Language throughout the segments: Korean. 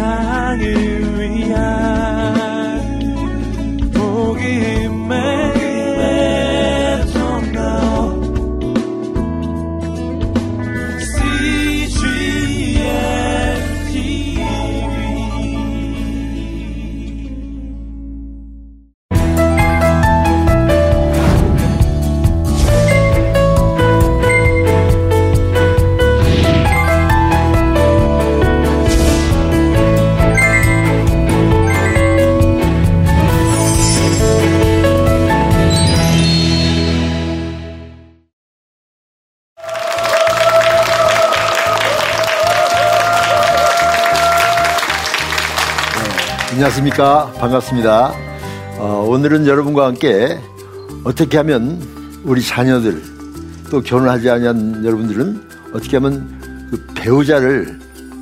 세상을 안녕하십니까. 반갑습니다. 어, 오늘은 여러분과 함께 어떻게 하면 우리 자녀들 또 결혼하지 않은 여러분들은 어떻게 하면 그 배우자를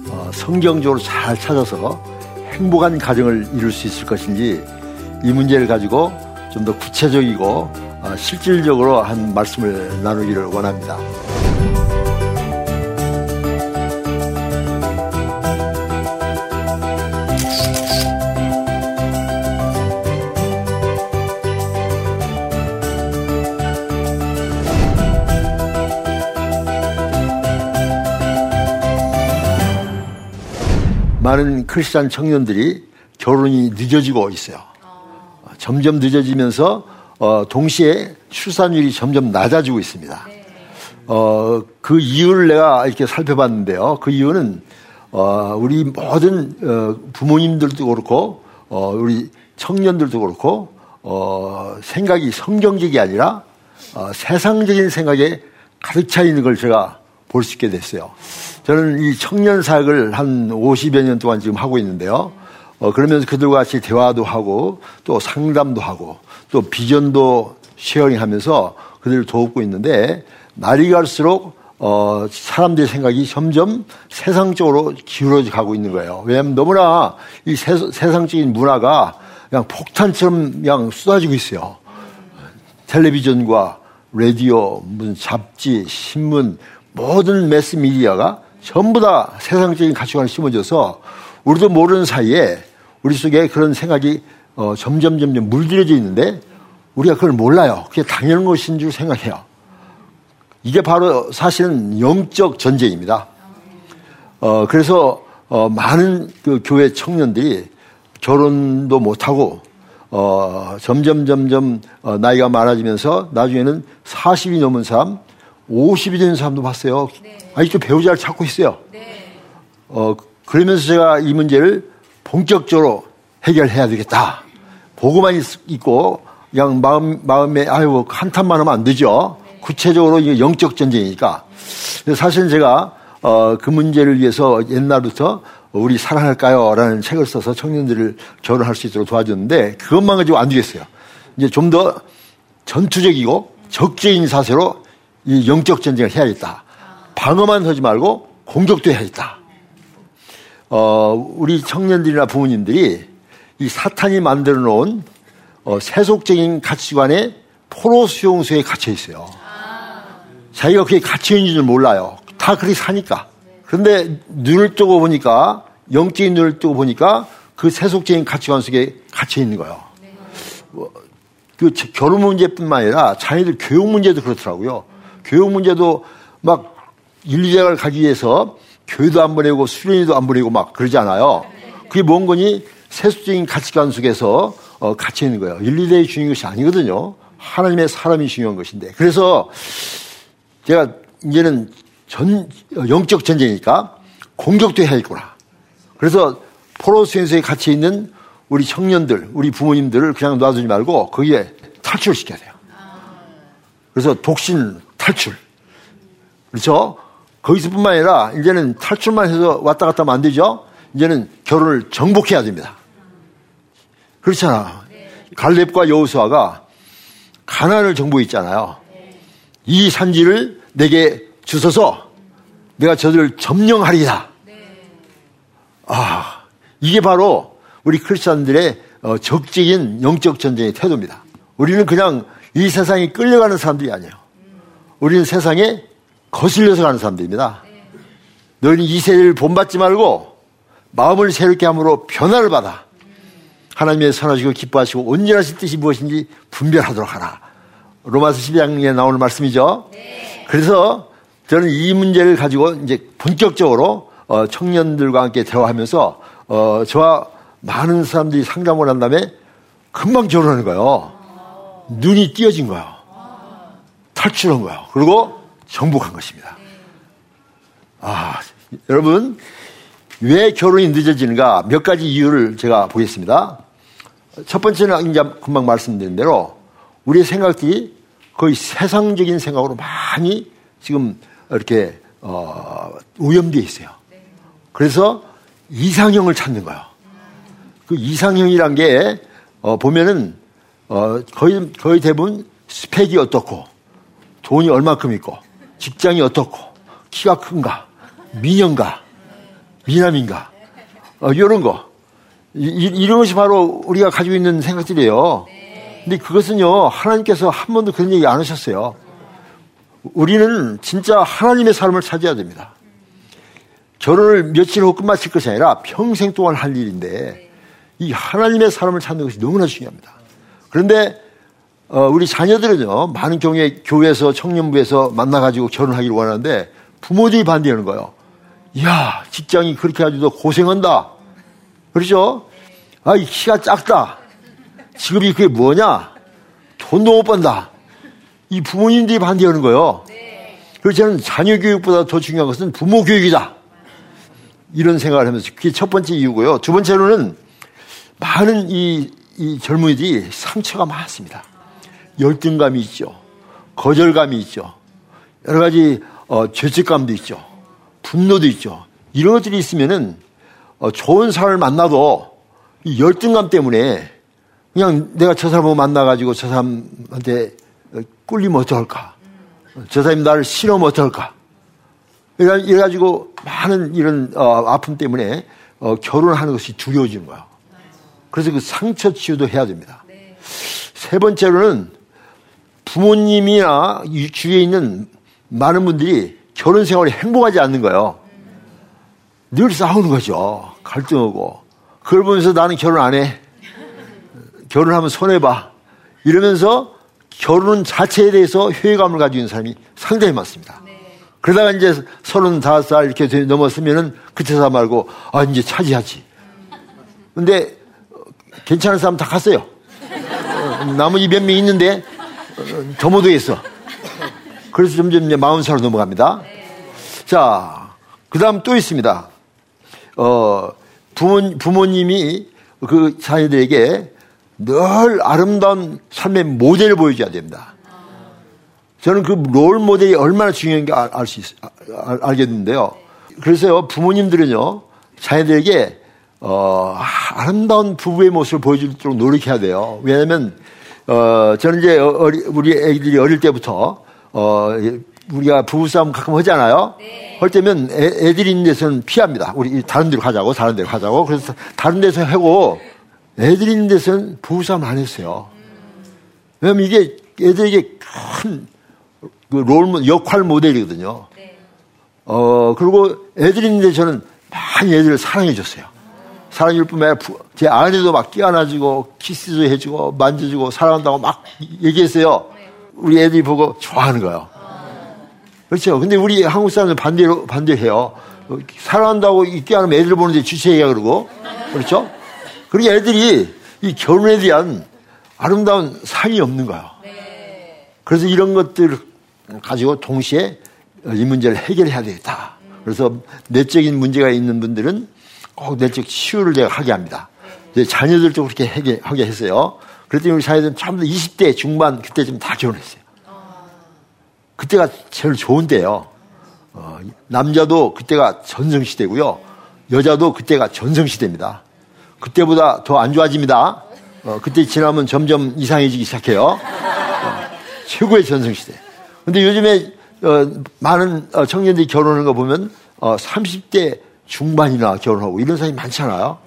어, 성경적으로 잘 찾아서 행복한 가정을 이룰 수 있을 것인지 이 문제를 가지고 좀 더 구체적이고 어, 실질적으로 한 말씀을 나누기를 원합니다. 크리스찬 청년들이 결혼이 늦어지고 있어요. 점점 늦어지면서 어, 동시에 출산율이 점점 낮아지고 있습니다. 어, 그 이유를 내가 이렇게 살펴봤는데요. 그 이유는 어, 우리 모든 어, 부모님들도 그렇고 어, 우리 청년들도 그렇고 어, 생각이 성경적이 아니라 어, 세상적인 생각에 가득 차 있는 걸 제가 볼 수 있게 됐어요. 저는 이 청년 사역을 한 50여 년 동안 지금 하고 있는데요. 어, 그러면서 그들과 같이 대화도 하고 또 상담도 하고 또 비전도 sharing 하면서 그들을 돕고 있는데 날이 갈수록 어, 사람들의 생각이 점점 세상적으로 기울어져 가고 있는 거예요. 왜냐하면 너무나 이 세, 세상적인 문화가 그냥 폭탄처럼 그냥 쏟아지고 있어요. 텔레비전과 라디오, 무슨 잡지, 신문, 모든 매스 미디어가 전부 다 세상적인 가치관을 심어져서 우리도 모르는 사이에 우리 속에 그런 생각이 어, 점점 점점 물들여져 있는데 우리가 그걸 몰라요. 그게 당연한 것인 줄 생각해요. 이게 바로 사실은 영적 전쟁입니다. 어, 그래서 어, 많은 그 교회 청년들이 결혼도 못하고 어, 점점 점점 어, 나이가 많아지면서 나중에는 40이 넘은 사람, 50이 되는 사람도 봤어요. 네. 아직도 배우자를 찾고 있어요. 네. 어, 그러면서 제가 이 문제를 본격적으로 해결해야 되겠다. 보고만 있 고 그냥 마음, 마음에 아유 한탄만 하면 안 되죠. 네. 구체적으로 이게 영적 전쟁이니까. 사실은 제가 어, 그 문제를 위해서 옛날부터 우리 사랑할까요? 라는 책을 써서 청년들을 결혼할 수 있도록 도와줬는데 그것만 가지고 안 되겠어요. 이제 좀 더 전투적이고 적재인 사세로 이 영적 전쟁을 해야겠다. 방어만 하지 말고 공격도 해야겠다. 어, 우리 청년들이나 부모님들이 이 사탄이 만들어 놓은 어, 세속적인 가치관에 포로 수용소에 갇혀 있어요. 자기가 그게 있는 줄 몰라요. 다 그렇게 사니까. 그런데 눈을 뜨고 보니까, 영적인 눈을 뜨고 보니까 그 세속적인 가치관 속에 갇혀 있는 거예요. 뭐, 그 결혼 문제뿐만 아니라 자녀들 교육 문제도 그렇더라고요. 교육 문제도 막 인류대학을 가기 위해서 교회도 안 보내고 수련회도 안 보내고 막 그러잖아요. 그게 뭔 거니? 세속적인 가치관 속에서 어, 갇혀 있는 거예요. 인류대의 중요한 것이 아니거든요. 하나님의 사람이 중요한 것인데. 그래서 제가 이제는 전, 영적 전쟁이니까 공격도 해야 겠구나. 그래서 포로수행소에 갇혀 있는 우리 청년들, 우리 부모님들을 그냥 놔두지 말고 거기에 탈출시켜야 돼요. 그래서 독신 탈출. 그렇죠? 거기서뿐만 아니라 이제는 탈출만 해서 왔다 갔다 하면 안 되죠? 이제는 결혼을 정복해야 됩니다. 그렇잖아. 갈렙과 여호수아가 가난을 정복했잖아요. 이 산지를 내게 주소서 내가 저들을 점령하리라. 아, 이게 바로 우리 크리스천들의 어, 적적인 영적 전쟁의 태도입니다. 우리는 그냥 이 세상에 끌려가는 사람들이 아니에요. 우리는 세상에 거슬려서 가는 사람들입니다. 너희는 이 세대를 본받지 말고 마음을 새롭게 함으로 변화를 받아 하나님의 선하시고 기뻐하시고 온전하신 뜻이 무엇인지 분별하도록 하라. 로마서 12장에 나오는 말씀이죠. 네. 그래서 저는 이 문제를 가지고 이제 본격적으로 어, 청년들과 함께 대화하면서 어, 저와 많은 사람들이 상담을 한 다음에 금방 결혼하는 거예요. 눈이 띄어진 거예요. 탈출한 거예요. 그리고 정복한 것입니다. 아, 여러분, 왜 결혼이 늦어지는가 몇 가지 이유를 제가 보겠습니다. 첫 번째는 이제 금방 말씀드린 대로 우리의 생각들이 거의 세상적인 생각으로 많이 지금 이렇게 어, 오염되어 있어요. 그래서 이상형을 찾는 거예요. 그 이상형이란 게 어, 보면은 어, 거의 거의 대부분 스펙이 어떻고 돈이 얼마큼 있고 직장이 어떻고 키가 큰가 미녀인가 미남인가 어, 이런 거 이, 이런 것이 바로 우리가 가지고 있는 생각들이에요. 근데 그것은요 하나님께서 한 번도 그런 얘기 안 하셨어요. 우리는 진짜 하나님의 삶을 찾아야 됩니다. 결혼을 며칠 후 끝마칠 것이 아니라 평생 동안 할 일인데 이 하나님의 삶을 찾는 것이 너무나 중요합니다. 그런데 어, 우리 자녀들은요 많은 경우에 교회에서 청년부에서 만나가지고 결혼하기를 원하는데 부모들이 반대하는 거예요. 야 직장이 그렇게 가지고 고생한다. 그렇죠? 아, 이 키가 작다. 직업이 그게 뭐냐? 돈도 못 번다. 이 부모님들이 반대하는 거예요. 그래서 저는 자녀 교육보다 더 중요한 것은 부모 교육이다. 이런 생각을 하면서 그게 첫 번째 이유고요. 두 번째로는 많은 이, 이 젊은이들이 상처가 많습니다. 열등감이 있죠. 거절감이 있죠. 여러 가지 어, 죄책감도 있죠. 분노도 있죠. 이런 것들이 있으면은 어, 좋은 사람을 만나도 이 열등감 때문에 그냥 내가 저 사람을 만나가지고 저 사람한테 꿀리면 어떡할까? 저 사람이 나를 싫으면 어떡할까? 이래가지고 많은 이런 어, 아픔 때문에 어, 결혼하는 것이 두려워지는 거야. 그래서 그 상처 치유도 해야 됩니다. 세 번째로는 부모님이나 주위에 있는 많은 분들이 결혼 생활이 행복하지 않는 거예요. 늘 싸우는 거죠. 갈등하고. 그걸 보면서 나는 결혼 안 해. 결혼하면 손해봐. 이러면서 결혼 자체에 대해서 회의감을 가지고 있는 사람이 상당히 많습니다. 그러다가 이제 서른다섯 살 이렇게 넘었으면은 그때서 말고, 아, 이제 차지하지. 근데 괜찮은 사람 다 갔어요. 나머지 몇 명 있는데, 더 못하겠어. 있어. 그래서 점점 이제 마흔 살로 넘어갑니다. 자, 그 다음 또 있습니다. 어, 부모, 부모님이 그 자녀들에게 늘 아름다운 삶의 모델을 보여줘야 됩니다. 저는 그 롤 모델이 얼마나 중요한지 알수 알겠는데요. 그래서요, 부모님들은요, 자녀들에게, 어, 아름다운 부부의 모습을 보여주도록 노력해야 돼요. 왜냐면, 하 어, 저는 이제 어리, 우리 애기들이 어릴 때부터, 어, 우리가 부부싸움 가끔 하잖아요. 네. 할 때면 애, 들이 있는 데서는 피합니다. 우리 다른 데로 가자고, 다른 데로 가자고. 그래서 다른 데서 하고, 애들이 있는 데서는 부부싸움 안 했어요. 왜냐면 이게 애들에게 큰 그롤 역할 모델이거든요. 네. 어 그리고 애들이 있는데 저는 많이 애들을 사랑해 줬어요. 사랑해 줄 뿐만 아니라 제 아내도 막 끼안아주고 키스도 해주고 만져주고 사랑한다고 막 얘기했어요. 네. 우리 애들이 보고 좋아하는 거예요. 그렇죠. 근데 우리 한국 사람들 반대로 반대해요. 사랑한다고 있게 하면 애들 보는데 주체해야 그러고 그렇죠. 그러니 애들이 이 결혼에 대한 아름다운 삶이 없는 거예요. 그래서 이런 것들 가지고 동시에 이 문제를 해결해야 되겠다. 그래서 내적인 문제가 있는 분들은 꼭 내적 치유를 제가 하게 합니다. 자녀들도 그렇게 하게, 하게 했어요. 그랬더니 우리 사회들은 전부 20대 중반 그때쯤 다 결혼했어요. 그때가 제일 좋은 때예요. 어, 남자도 그때가 전성시대고요. 여자도 그때가 전성시대입니다. 그때보다 더 안 좋아집니다. 어, 그때 지나면 점점 이상해지기 시작해요. 어, 최고의 전성시대. 근데 요즘에 어, 많은 어, 청년들이 결혼하는 거 보면 어, 30대 중반이나 결혼하고 이런 사람이 많잖아요.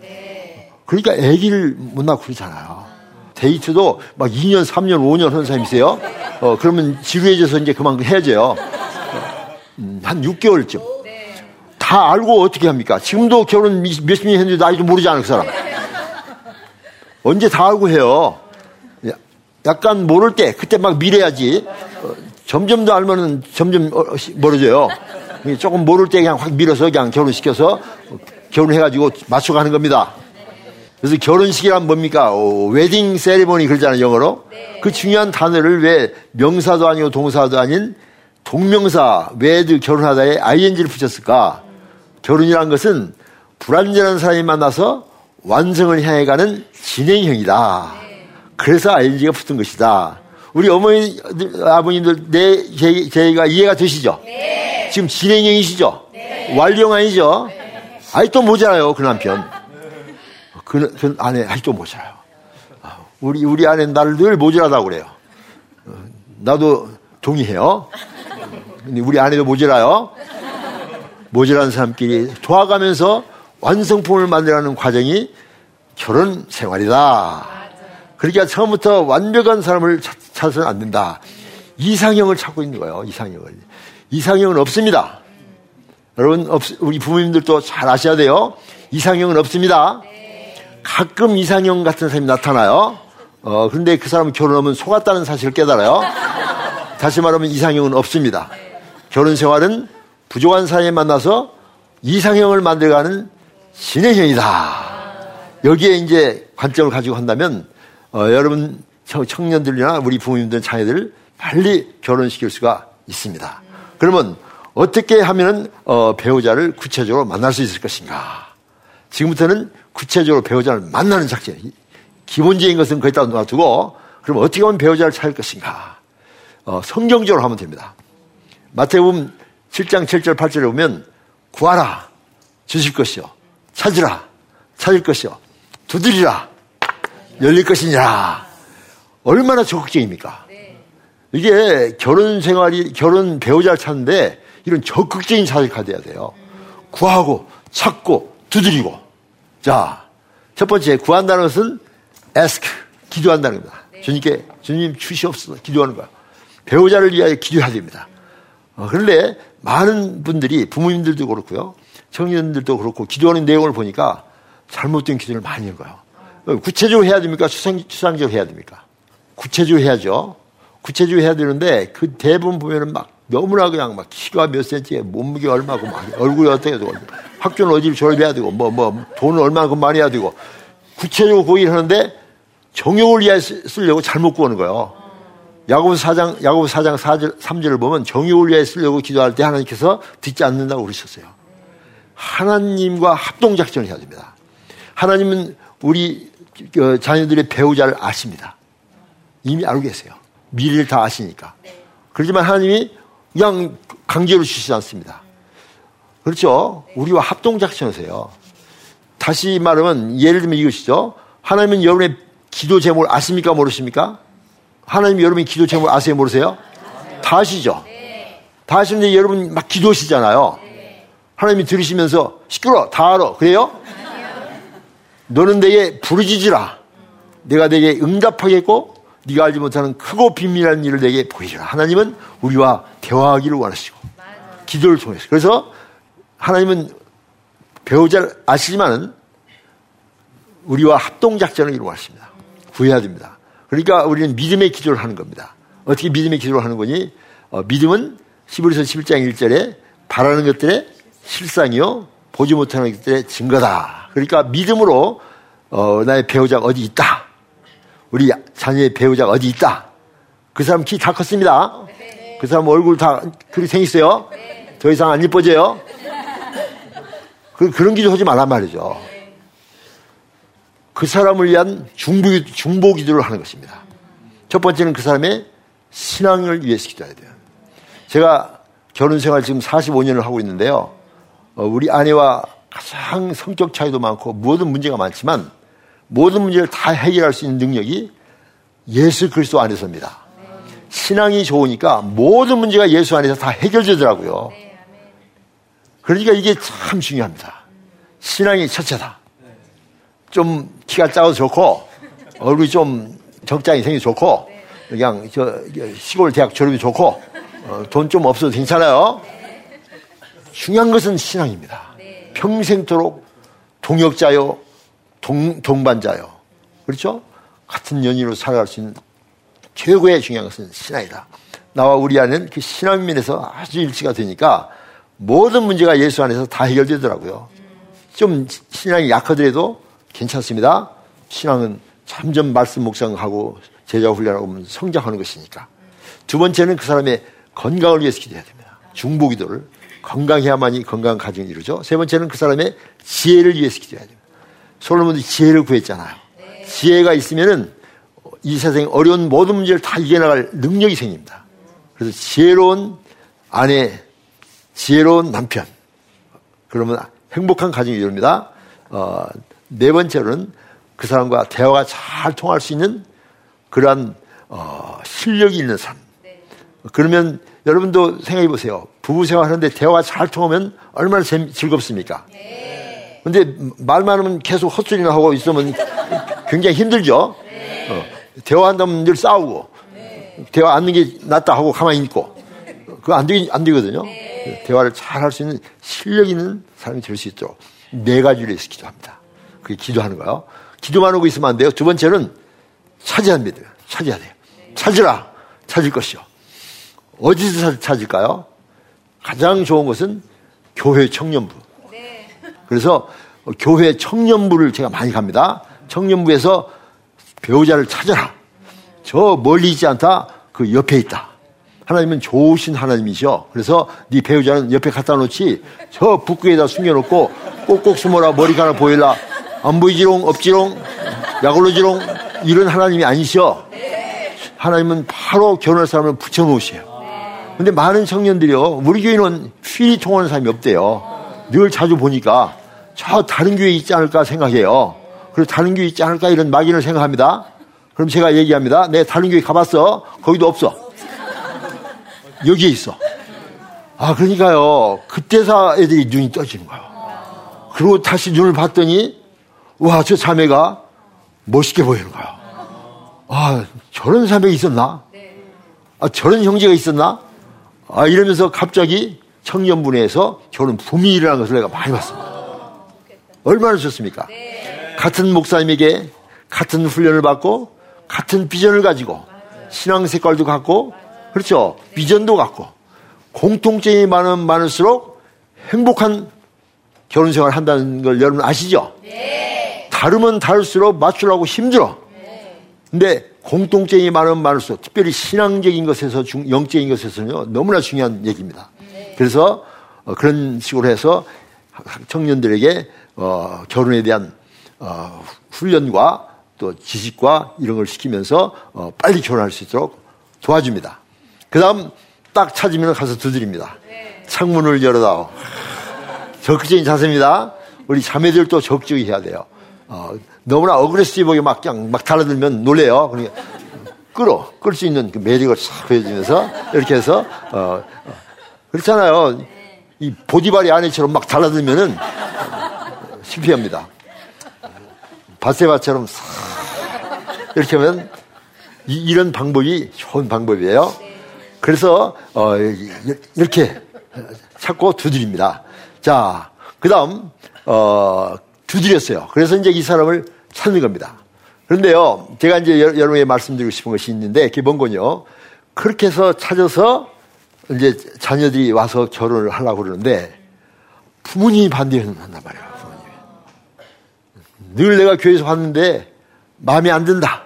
그러니까 아기를 못 낳고 그러잖아요. 데이트도 막 2년, 3년, 5년 하는 사람이 있어요. 어, 그러면 지루해져서 이제 그만 헤어져요. 음, 한 6개월쯤. 다다 알고 어떻게 합니까? 지금도 결혼 몇십 년 했는데 나이도 모르지 않을 그 사람. 언제 다 알고 해요. 약간 모를 때 그때 막 밀어야지. 어, 점점 더 알면은 점점 어, 멀어져요. 조금 모를 때 그냥 확 밀어서 그냥 결혼시켜서 결혼해가지고 맞춰가는 겁니다. 그래서 결혼식이란 뭡니까? 오, 웨딩 세리머니 그러잖아요, 영어로. 네. 그 중요한 단어를 왜 명사도 아니고 동사도 아닌 동명사, 웨드 결혼하다에 ing를 붙였을까? 결혼이란 것은 불완전한 사람이 만나서 완성을 향해 가는 진행형이다. 그래서 ing가 붙은 것이다. 우리 어머니, 아버님들, 내, 제, 제가 이해가 되시죠? 네. 지금 진행형이시죠? 네. 완료형 아니죠? 네. 또 모자라요, 그 남편. 그, 그 아내, 또 모자라요. 우리, 우리 아내 나를 늘 모자라다고 그래요. 어, 나도 동의해요. 근데 우리 아내도 모자라요. 모자란 사람끼리 도와가면서 완성품을 만들어가는 과정이 결혼 생활이다. 그러니까 처음부터 완벽한 사람을 찾아서는 안 된다. 이상형을 찾고 있는 거예요. 이상형을. 이상형은 없습니다. 여러분, 우리 부모님들도 잘 아셔야 돼요. 이상형은 없습니다. 가끔 이상형 같은 사람이 나타나요. 어, 그런데 그 사람은 결혼하면 속았다는 사실을 깨달아요. 다시 말하면 이상형은 없습니다. 결혼 생활은 부족한 사람이 만나서 이상형을 만들어가는 진행형이다. 여기에 이제 관점을 가지고 한다면 어, 여러분 청년들이나 우리 부모님들 자녀들 빨리 결혼시킬 수가 있습니다. 그러면 어떻게 하면 어, 배우자를 구체적으로 만날 수 있을 것인가? 지금부터는 구체적으로 배우자를 만나는 작전. 기본적인 것은 거기다 놔두고 그럼 어떻게 하면 배우자를 찾을 것인가? 어, 성경적으로 하면 됩니다. 마태복음 7장 7절 8절에 보면 구하라 주실 것이요 찾으라 찾을 것이요 두드리라 열릴 것이니라 얼마나 적극적입니까? 이게 결혼 생활이 결혼 배우자를 찾는데 이런 적극적인 자세가 돼야 돼요. 구하고 찾고 두드리고 자 첫 번째 구한다는 것은 ask 기도한다는 겁니다. 주님께 주님 주시옵소서 기도하는 거야. 배우자를 위하여 기도해야 됩니다. 어, 그런데 많은 분들이 부모님들도 그렇고요. 청년들도 그렇고 기도하는 내용을 보니까 잘못된 기도를 많이 한 거예요. 어, 구체적으로 해야 됩니까? 추상, 추상적으로 해야 됩니까? 구체적으로 해야죠. 구체적으로 해야 되는데 그 대부분 보면은 막 너무나 그냥 막 키가 몇 센치에 몸무게 얼마고 막 얼굴이 어떻게 되고 학교는 어디를 졸업해야 되고 뭐 뭐 돈은 얼마만큼 많이 해야 되고 구체적으로 고기를 하는데 정욕을 위해 쓰려고 잘못 구하는 거예요. 야고보 4장, 야고보 4장 4절, 3절을 보면 정의를 위해 쓰려고 기도할 때 하나님께서 듣지 않는다고 그러셨어요. 하나님과 합동 작전을 해야 됩니다. 하나님은 우리 그 자녀들의 배우자를 아십니다. 이미 알고 계세요. 미래를 다 아시니까. 그렇지만 하나님이 그냥 강제로 주시지 않습니다. 그렇죠? 우리와 합동작전하세요. 다시 말하면 예를 들면 이것이죠. 하나님은 여러분의 기도 제목을 아십니까? 모르십니까? 하나님 여러분이 기도 제목 아세요? 모르세요? 다 아시죠? 다 아시는데 여러분 막 기도하시잖아요. 하나님이 들으시면서 시끄러 다 알아. 그래요? 너는 내게 부르짖으라. 내가 내게 응답하겠고 네가 알지 못하는 크고 비밀한 일을 내게 보이리라. 하나님은 우리와 대화하기를 원하시고 기도를 통해서. 그래서 하나님은 배우자를 아시지만은 우리와 합동 작전을 이루어하십니다. 구해야 됩니다. 그러니까 우리는 믿음의 기도를 하는 겁니다. 어떻게 믿음의 기도를 하는 거니? 어, 믿음은 히브리서 11장 1절에 바라는 것들의 실상이요 보지 못하는 것들의 증거다. 그러니까 믿음으로 어, 나의 배우자가 어디 있다. 우리 자녀의 배우자가 어디 있다. 그 사람 키 다 컸습니다. 그 사람 얼굴 다 그리 생겼어요. 더 이상 안 이뻐져요. 그, 그런 기도 하지 말란 말이죠. 그 사람을 위한 중보, 중보 기도를 하는 것입니다. 첫 번째는 그 사람의 신앙을 위해서 기도해야 돼요. 제가 결혼 생활 지금 45년을 하고 있는데요. 어, 우리 아내와 가장 성격 차이도 많고 모든 문제가 많지만 모든 문제를 다 해결할 수 있는 능력이 예수 그리스도 안에서입니다. 신앙이 좋으니까 모든 문제가 예수 안에서 다 해결되더라고요. 그러니까 이게 참 중요합니다. 신앙이 첫째다. 좀 키가 작아서 좋고 얼굴이 좀 적장이 생겨 좋고 그냥 저 시골 대학 졸업이 좋고 어, 돈좀 없어도 괜찮아요. 중요한 것은 신앙입니다. 평생토록 동역자요, 동, 동반자요. 그렇죠? 같은 연인으로 살아갈 수 있는 최고의 중요한 것은 신앙이다. 나와 우리 안에는 그 신앙 면에서 아주 일치가 되니까 모든 문제가 예수 안에서 다 해결되더라고요. 좀 신앙이 약하더라도 괜찮습니다. 신앙은 점점 말씀 묵상하고 제자 훈련하고 성장하는 것이니까. 두 번째는 그 사람의 건강을 위해서 기도해야 됩니다. 중보 기도를 건강해야만이 건강한 가정이 이루죠. 세 번째는 그 사람의 지혜를 위해서 기도해야 됩니다. 솔로몬도 지혜를 구했잖아요. 지혜가 있으면은 이 세상에 어려운 모든 문제를 다 이겨나갈 능력이 생깁니다. 그래서 지혜로운 아내, 지혜로운 남편. 그러면 행복한 가정이 이룹니다. 어, 네 번째로는 그 사람과 대화가 잘 통할 수 있는 그러한 어, 실력이 있는 사람. 그러면 여러분도 생각해 보세요. 부부 생활하는데 대화가 잘 통하면 얼마나 재미, 즐겁습니까? 근데 말만 하면 계속 헛소리나 하고 있으면 굉장히 힘들죠? 어, 대화한다면 늘 싸우고, 대화 않는 게 낫다 하고 가만히 있고, 그거 안, 되, 안 되거든요? 대화를 잘 할 수 있는 실력 있는 사람이 될 수 있도록 네 가지를 위해서 기도합니다. 그게 기도하는 거예요. 기도만 하고 있으면 안 돼요. 두 번째는 찾아야 합니다. 찾아야 돼요. 찾으라. 찾을 것이요. 어디서 찾을까요? 가장 좋은 것은 교회 청년부. 그래서 교회 청년부를 제가 많이 갑니다. 청년부에서 배우자를 찾아라. 저 멀리 있지 않다. 그 옆에 있다. 하나님은 좋으신 하나님이셔. 그래서 네 배우자는 옆에 갖다 놓지 저 북구에다 숨겨놓고 꼭꼭 숨어라 머리카락 보일라 안 보이지롱 없지롱 약올로지롱 이런 하나님이 아니셔. 하나님은 바로 결혼할 사람을 붙여놓으세요. 근데 많은 청년들이요. 우리 교회는 휠이 통하는 사람이 없대요. 늘 자주 보니까 저 다른 교회 있지 않을까 생각해요. 그리고 다른 교회 있지 않을까 이런 막연을 생각합니다. 그럼 제가 얘기합니다. 내 네, 다른 교회 가봤어. 거기도 없어. 여기에 있어. 아, 그러니까요. 그때서 애들이 눈이 떠지는 거예요. 그리고 다시 눈을 봤더니, 와, 저 자매가 멋있게 보이는 거예요. 아, 저런 자매가 있었나? 아, 저런 형제가 있었나? 아, 이러면서 갑자기 청년분에서 결혼 붐이 일어난 것을 내가 많이 봤습니다. 얼마나 좋습니까? 같은 목사님에게 같은 훈련을 받고 같은 비전을 가지고 신앙 색깔도 갖고 그렇죠. 비전도 갖고 공통점이 많은 많을수록 행복한 결혼 생활을 한다는 걸 여러분 아시죠? 네. 다르면 다를수록 맞추려고 힘들어. 근데 공통점이 많으면 많을수록 특별히 신앙적인 것에서 중, 영적인 것에서는요 너무나 중요한 얘기입니다. 그래서 어, 그런 식으로 해서 청년들에게 어, 결혼에 대한 어, 훈련과 또 지식과 이런 걸 시키면서 어, 빨리 결혼할 수 있도록 도와줍니다. 그 다음 딱 찾으면 가서 두드립니다. 창문을 열어다오. 적극적인 자세입니다. 우리 자매들도 적극적이 해야 돼요. 어, 너무나 어그레시브하게 막 그냥 막 달라들면 놀래요. 그러니까 끌어, 끌 수 있는 그 매력을 싹 보여주면서 이렇게 해서, 어, 어, 그렇잖아요. 이 보디바리 아내처럼 막 달라들면은 실패합니다. 바세바처럼 싹 이렇게 하면 이, 런 방법이 좋은 방법이에요. 그래서 어, 이렇게 찾고 두드립니다. 자, 그다음 어, 두드렸어요. 그래서 이제 이 사람을 찾는 겁니다. 그런데요, 제가 이제 여러분에게 말씀드리고 싶은 것이 있는데 기본 건요. 그렇게 해서 찾아서 이제 자녀들이 와서 결혼을 하려고 그러는데 부모님이 반대한단 말이에요. 늘 내가 교회에서 봤는데 마음에 안 든다.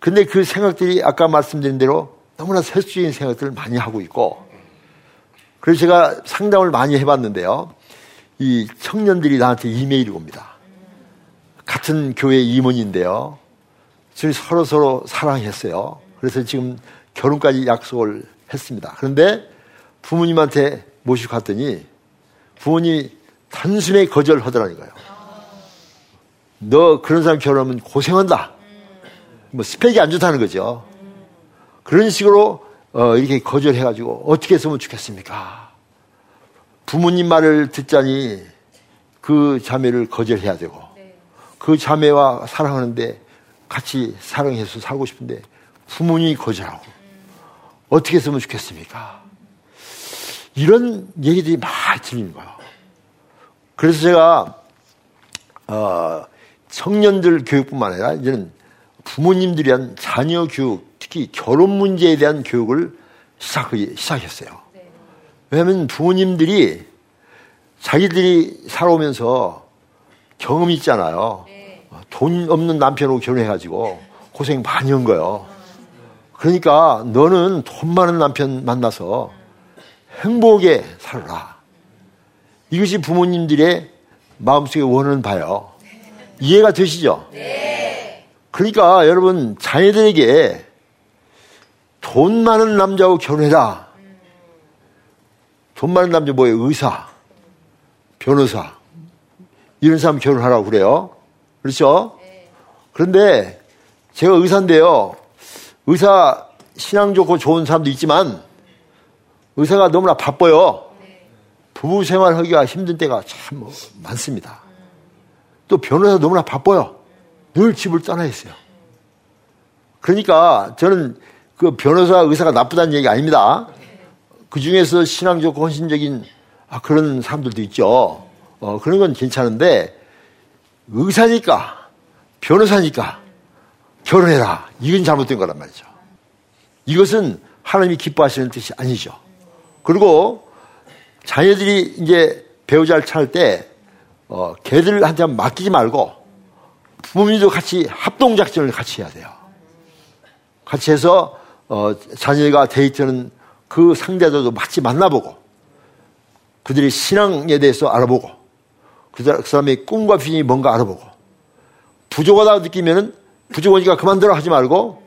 근데 그 생각들이 아까 말씀드린 대로 너무나 세수적인 생각들을 많이 하고 있고 그래서 제가 상담을 많이 해봤는데요. 이 청년들이 나한테 이메일이 옵니다. 같은 교회 임원인데요. 저희 서로 서로 사랑했어요. 그래서 지금 결혼까지 약속을 했습니다. 그런데 부모님한테 모시고 갔더니 부모님이 단순히 거절하더라는 거예요. 너 그런 사람 결혼하면 고생한다. 뭐 스펙이 안 좋다는 거죠. 그런 식으로 어, 이렇게 거절해가지고 어떻게 했으면 좋겠습니까? 부모님 말을 듣자니 그 자매를 거절해야 되고 그 자매와 사랑하는데 같이 사랑해서 살고 싶은데 부모님이 거절하고 어떻게 했으면 좋겠습니까? 이런 얘기들이 많이 들리는 거예요. 그래서 제가 어, 청년들 교육뿐만 아니라 이제는 부모님들이 한 자녀 교육, 특히 결혼 문제에 대한 교육을 시작, 시작했어요. 왜냐하면 부모님들이 자기들이 살아오면서 경험이 있잖아요. 돈 없는 남편하고 결혼해가지고 고생 많이 한 거예요. 그러니까 너는 돈 많은 남편 만나서 행복하게 살아라. 이것이 부모님들의 마음속에 원하는 바요. 이해가 되시죠? 네. 그러니까 여러분 자녀들에게 돈 많은 남자하고 결혼해라. 돈 많은 남자 뭐예요? 의사, 변호사 이런 사람 결혼하라고 그래요. 그렇죠? 그런데 제가 의사인데요. 의사 신앙 좋고 좋은 사람도 있지만 의사가 너무나 바빠요. 부부 생활하기가 힘든 때가 참 많습니다. 또 변호사 너무나 바빠요. 늘 집을 떠나 있어요. 그러니까 저는 그 변호사 의사가 나쁘다는 얘기 아닙니다. 그 중에서 신앙 좋고 헌신적인 아, 그런 사람들도 있죠. 어, 그런 건 괜찮은데 의사니까 변호사니까 결혼해라. 이건 잘못된 거란 말이죠. 이것은 하나님이 기뻐하시는 뜻이 아니죠. 그리고 자녀들이 이제 배우자를 찾을 때 어, 걔들한테 맡기지 말고 부모님도 같이 합동작전을 같이 해야 돼요. 같이 해서 어, 자녀가 데이트는 그 상대들도 같이 만나보고 그들의 신앙에 대해서 알아보고 그 사람의 꿈과 비전이 뭔가 알아보고 부족하다고 느끼면은 부족하니까 그만둬라 하지 말고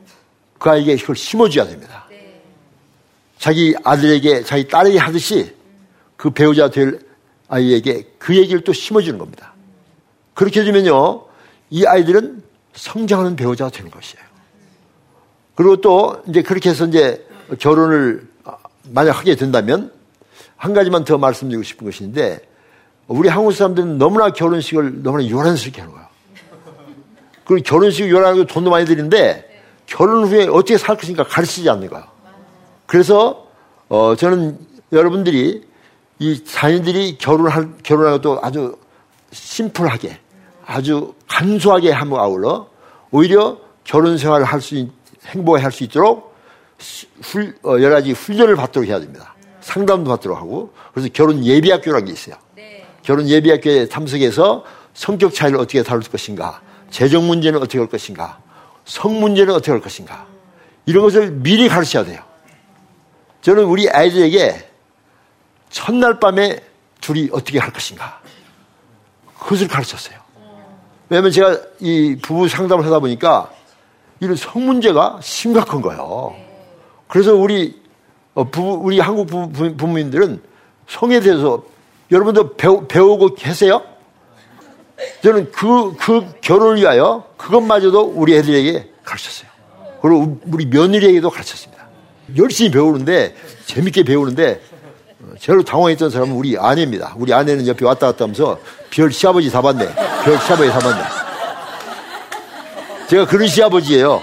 그 아이에게 그걸 심어줘야 됩니다. 자기 아들에게 자기 딸에게 하듯이 그 배우자 될 아이에게 그 얘기를 또 심어주는 겁니다. 그렇게 해주면요, 이 아이들은 성장하는 배우자가 되는 것이에요. 그리고 또 이제 그렇게 해서 이제 결혼을 만약 하게 된다면 한 가지만 더 말씀드리고 싶은 것인데 우리 한국 사람들은 너무나 결혼식을 너무나 요란스럽게 하는 거예요. 그리고 결혼식 요란하고 돈도 많이 드리는데 결혼 후에 어떻게 살 것인가 가르치지 않는 거예요. 그래서 어 저는 여러분들이 이 자녀들이 결혼할, 결혼하고도 아주 심플하게, 아주 간소하게 함을 아울러 오히려 결혼 생활을 할 수, 행복해 할수 있도록 훌, 어, 여러 가지 훈련을 받도록 해야 됩니다. 상담도 받도록 하고, 그래서 결혼 예비학교라는 게 있어요. 네. 결혼 예비학교에 참석해서 성격 차이를 어떻게 다룰 것인가, 재정 문제는 어떻게 할 것인가, 성 문제는 어떻게 할 것인가, 이런 것을 미리 가르쳐야 돼요. 저는 우리 아이들에게 첫날 밤에 둘이 어떻게 할 것인가. 그것을 가르쳤어요. 왜냐하면 제가 이 부부 상담을 하다 보니까 이런 성 문제가 심각한 거예요. 그래서 우리 어, 부부, 우리 한국 부부, 부모님들은 성에 대해서 여러분도 배우, 배우고 계세요? 저는 그, 그 결혼을 위하여 그것마저도 우리 애들에게 가르쳤어요. 그리고 우리 며느리에게도 가르쳤습니다. 열심히 배우는데, 재밌게 배우는데, 제일 당황했던 사람은 우리 아내입니다. 우리 아내는 옆에 왔다 갔다 하면서 별 시아버지 다 봤네. 별 시아버지 다 봤네. 제가 그런 시아버지예요.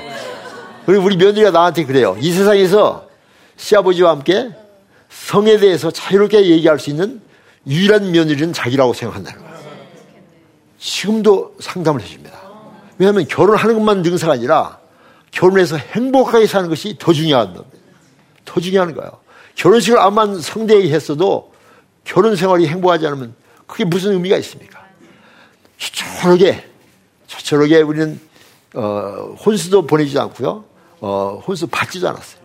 그리고 우리 며느리가 나한테 그래요. 이 세상에서 시아버지와 함께 성에 대해서 자유롭게 얘기할 수 있는 유일한 며느리는 자기라고 생각한다는 거예요. 지금도 상담을 해줍니다. 왜냐하면 결혼하는 것만 능사가 아니라 결혼해서 행복하게 사는 것이 더 중요한 겁니다. 더 중요한 거예요. 결혼식을 암만 성대하게 했어도 결혼 생활이 행복하지 않으면 그게 무슨 의미가 있습니까? 초촐하게, 초촐하게 우리는, 어, 혼수도 보내지 않고요. 어, 혼수 받지도 않았어요.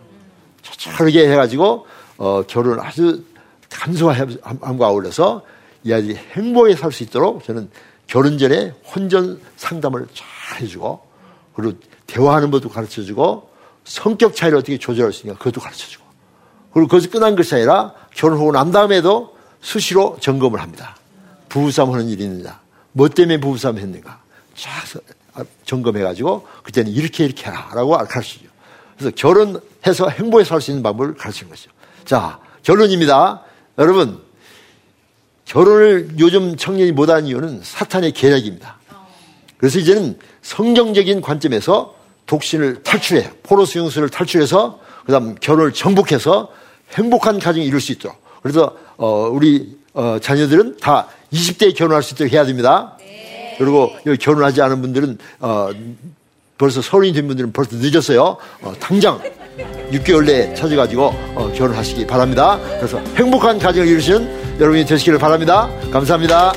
초촐하게 해가지고, 어, 결혼을 아주 간소함과 어울려서 이 아이들이 행복하게 살 수 있도록 저는 결혼 전에 혼전 상담을 잘 해주고, 그리고 대화하는 것도 가르쳐 주고, 성격 차이를 어떻게 조절할 수 있는가 그것도 가르쳐 주고, 그리고 거기서 끝난 것이 아니라 결혼하고 난 다음에도 수시로 점검을 합니다. 부부싸움 하는 일이 있느냐. 뭐 때문에 부부싸움 했는가. 쫙 점검해가지고 그때는 이렇게 이렇게 하라. 라고 가르치죠. 그래서 결혼해서 행복해 살 수 있는 방법을 가르치는 것이죠. 자, 결론입니다. 여러분, 결혼을 요즘 청년이 못하는 이유는 사탄의 계략입니다. 그래서 이제는 성경적인 관점에서 독신을 탈출해, 포로스 용수를 탈출해서 그 다음 결혼을 정복해서 행복한 가정이 이룰 수 있도록 그래서 어, 우리 어, 자녀들은 다 20대에 결혼할 수 있도록 해야 됩니다. 그리고 여기 결혼하지 않은 분들은 어, 벌써 서른이 된 분들은 벌써 늦었어요. 어, 당장 6개월 내에 찾아가지고 어, 결혼하시기 바랍니다. 그래서 행복한 가정을 이루시는 여러분이 되시기를 바랍니다. 감사합니다.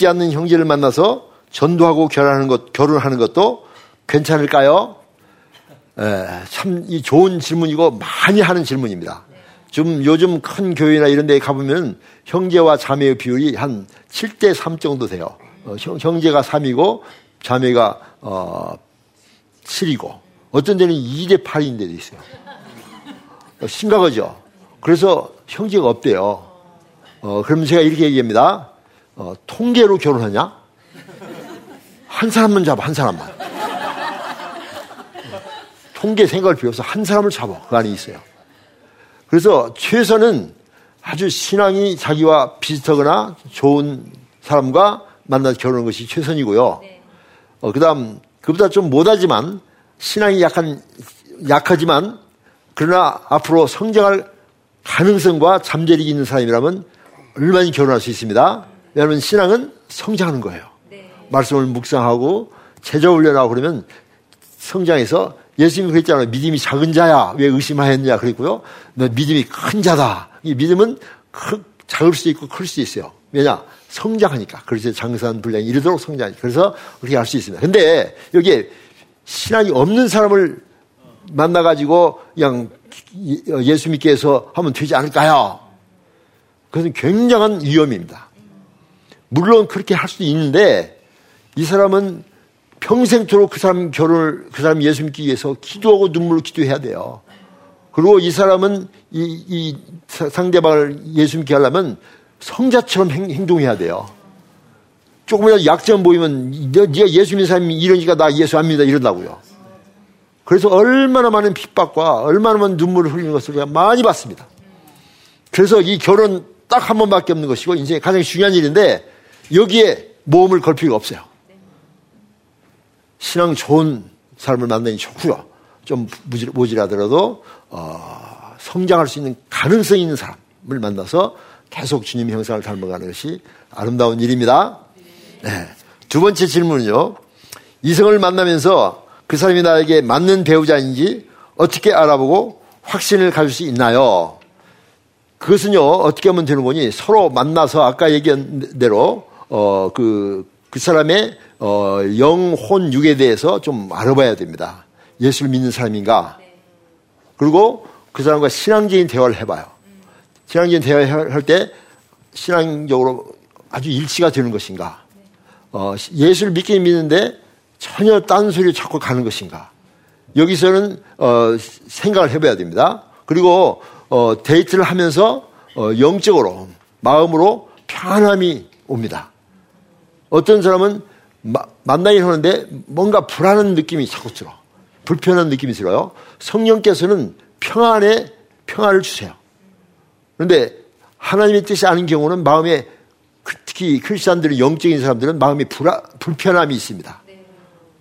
믿지 않는 형제를 만나서 전도하고 결혼하는 것, 결혼하는 것도 괜찮을까요? 에, 참, 이 좋은 질문이고 많이 하는 질문입니다. 좀 요즘 큰 교회나 이런 데 가보면 형제와 자매의 비율이 한 7대 3 정도 돼요. 어, 형, 제가 3이고 자매가 어, 7이고 어떤 데는 2대 8인 데도 있어요. 어, 심각하죠? 그래서 형제가 없대요. 어, 그럼 제가 이렇게 얘기합니다. 어, 통계로 결혼하냐? 한 사람만 잡아, 한 사람만. 통계 생각을 없어. 한 사람을 잡아. 그 안에 있어요. 그래서 최선은 아주 신앙이 자기와 비슷하거나 좋은 사람과 만나서 결혼하는 것이 최선이고요. 어, 그 다음, 그보다 좀 못하지만, 신앙이 약간, 약하지만, 그러나 앞으로 성장할 가능성과 잠재력이 있는 사람이라면 얼마나 결혼할 수 있습니다. 여러분 신앙은 성장하는 거예요. 네. 말씀을 묵상하고 제자 훈련하고 그러면 성장해서 예수님이 그랬잖아요. 믿음이 작은 자야 왜 의심하였냐 그랬고요. 너 믿음이 큰 자다. 이 믿음은 크, 작을 수도 있고 클 수도 있어요. 왜냐 성장하니까. 그래서 장산 분량이 이르도록 성장하니까. 그래서 그렇게 할수 있습니다. 근데 여기에 신앙이 없는 사람을 만나가지고 그냥 예수 믿게 해서 하면 되지 않을까요? 그것은 굉장한 위험입니다. 물론 그렇게 할 수도 있는데 이 사람은 평생토록 그 사람 결혼을 그 사람 예수 믿기 위해서 기도하고 눈물로 기도해야 돼요. 그리고 이 사람은 이, 이 상대방을 예수 믿게 하려면 성자처럼 행, 동해야 돼요. 조금이라도 약점 보이면 네가 예수 믿는 사람이 이러니까 나 예수 안 믿는다 이런다고요. 그래서 얼마나 많은 핍박과 얼마나 많은 눈물을 흘리는 것을 우리가 많이 봤습니다. 그래서 이 결혼 딱 한 번밖에 없는 것이고 인생의 가장 중요한 일인데 여기에 모험을 걸 필요가 없어요. 신앙 좋은 사람을 만나니 좋고요. 좀 모질하더라도 어, 성장할 수 있는 가능성 있는 사람을 만나서 계속 주님 형상을 닮아가는 것이 아름다운 일입니다. 네. 두 번째 질문은요. 이성을 만나면서 그 사람이 나에게 맞는 배우자인지 어떻게 알아보고 확신을 가질 수 있나요? 그것은요, 어떻게 하면 되는 거니? 서로 만나서 아까 얘기한 대로 어, 그, 그 사람의 어, 영혼 육에 대해서 좀 알아봐야 됩니다. 예수를 믿는 사람인가? 그리고 그 사람과 신앙적인 대화를 해봐요. 신앙적인 대화를 할 때 신앙적으로 아주 일치가 되는 것인가? 어, 예수를 믿긴 믿는데 전혀 딴소리를 찾고 가는 것인가? 여기서는 어, 생각을 해봐야 됩니다. 그리고 어, 데이트를 하면서 어, 영적으로 마음으로 편함이 옵니다. 어떤 사람은 마, 만나긴 하는데 뭔가 불안한 느낌이 자꾸 들어. 불편한 느낌이 들어요. 성령께서는 평안에 평안을 주세요. 그런데 하나님의 뜻이 아닌 경우는 마음에 그, 특히 크리스찬들은 영적인 사람들은 마음에 불안, 불편함이 있습니다.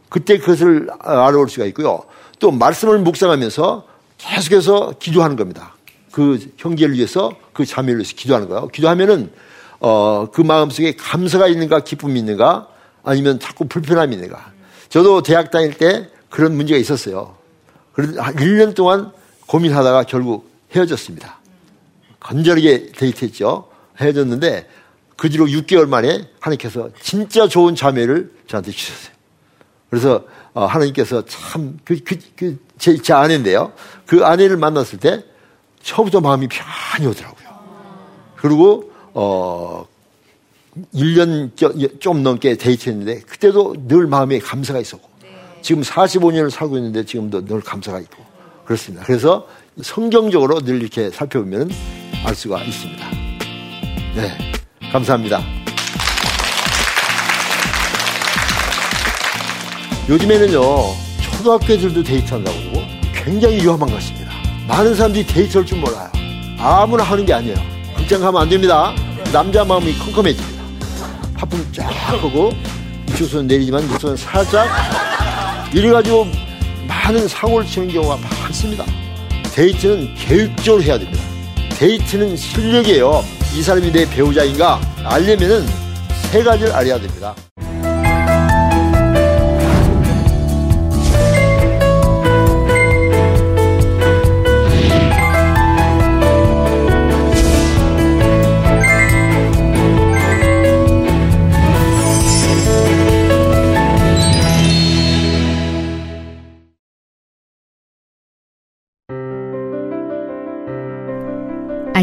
그때 그것을 알아볼 수가 있고요. 또 말씀을 묵상하면서 계속해서 기도하는 겁니다. 그 형제를 위해서 그 자매를 위해서 기도하는 거예요. 기도하면은 어, 그 마음속에 감사가 있는가 기쁨이 있는가 아니면 자꾸 불편함이 있는가. 저도 대학 다닐 때 그런 문제가 있었어요. 그래서 1년 동안 고민하다가 결국 헤어졌습니다. 간절하게 데이트했죠. 헤어졌는데 그 뒤로 6개월 만에 하나님께서 진짜 좋은 자매를 저한테 주셨어요. 그래서 어, 하나님께서 참, 그, 그, 그, 제, 제 아내인데요. 그 아내를 만났을 때 처음부터 마음이 편히 오더라고요. 그리고 어, 1년 좀 넘게 데이트했는데 그때도 늘 마음에 감사가 있었고 지금 45년을 살고 있는데 지금도 늘 감사가 있고 그렇습니다. 그래서 성경적으로 늘 이렇게 살펴보면 알 수가 있습니다. 네. 감사합니다. 요즘에는요, 초등학교 애들도 데이트한다고 그러고 굉장히 위험한 것 같습니다. 많은 사람들이 데이트할 줄 몰라요. 아무나 하는 게 아니에요. 극장 가면 안 됩니다. 남자 마음이 컴컴해집니다. 하품 쫙 하고 이쪽선 내리지만 이쪽선 살짝 이래가지고 많은 사고를 치는 경우가 많습니다. 데이트는 계획적으로 해야 됩니다. 데이트는 실력이에요. 이 사람이 내 배우자인가 알려면은 세 가지를 알아야 됩니다.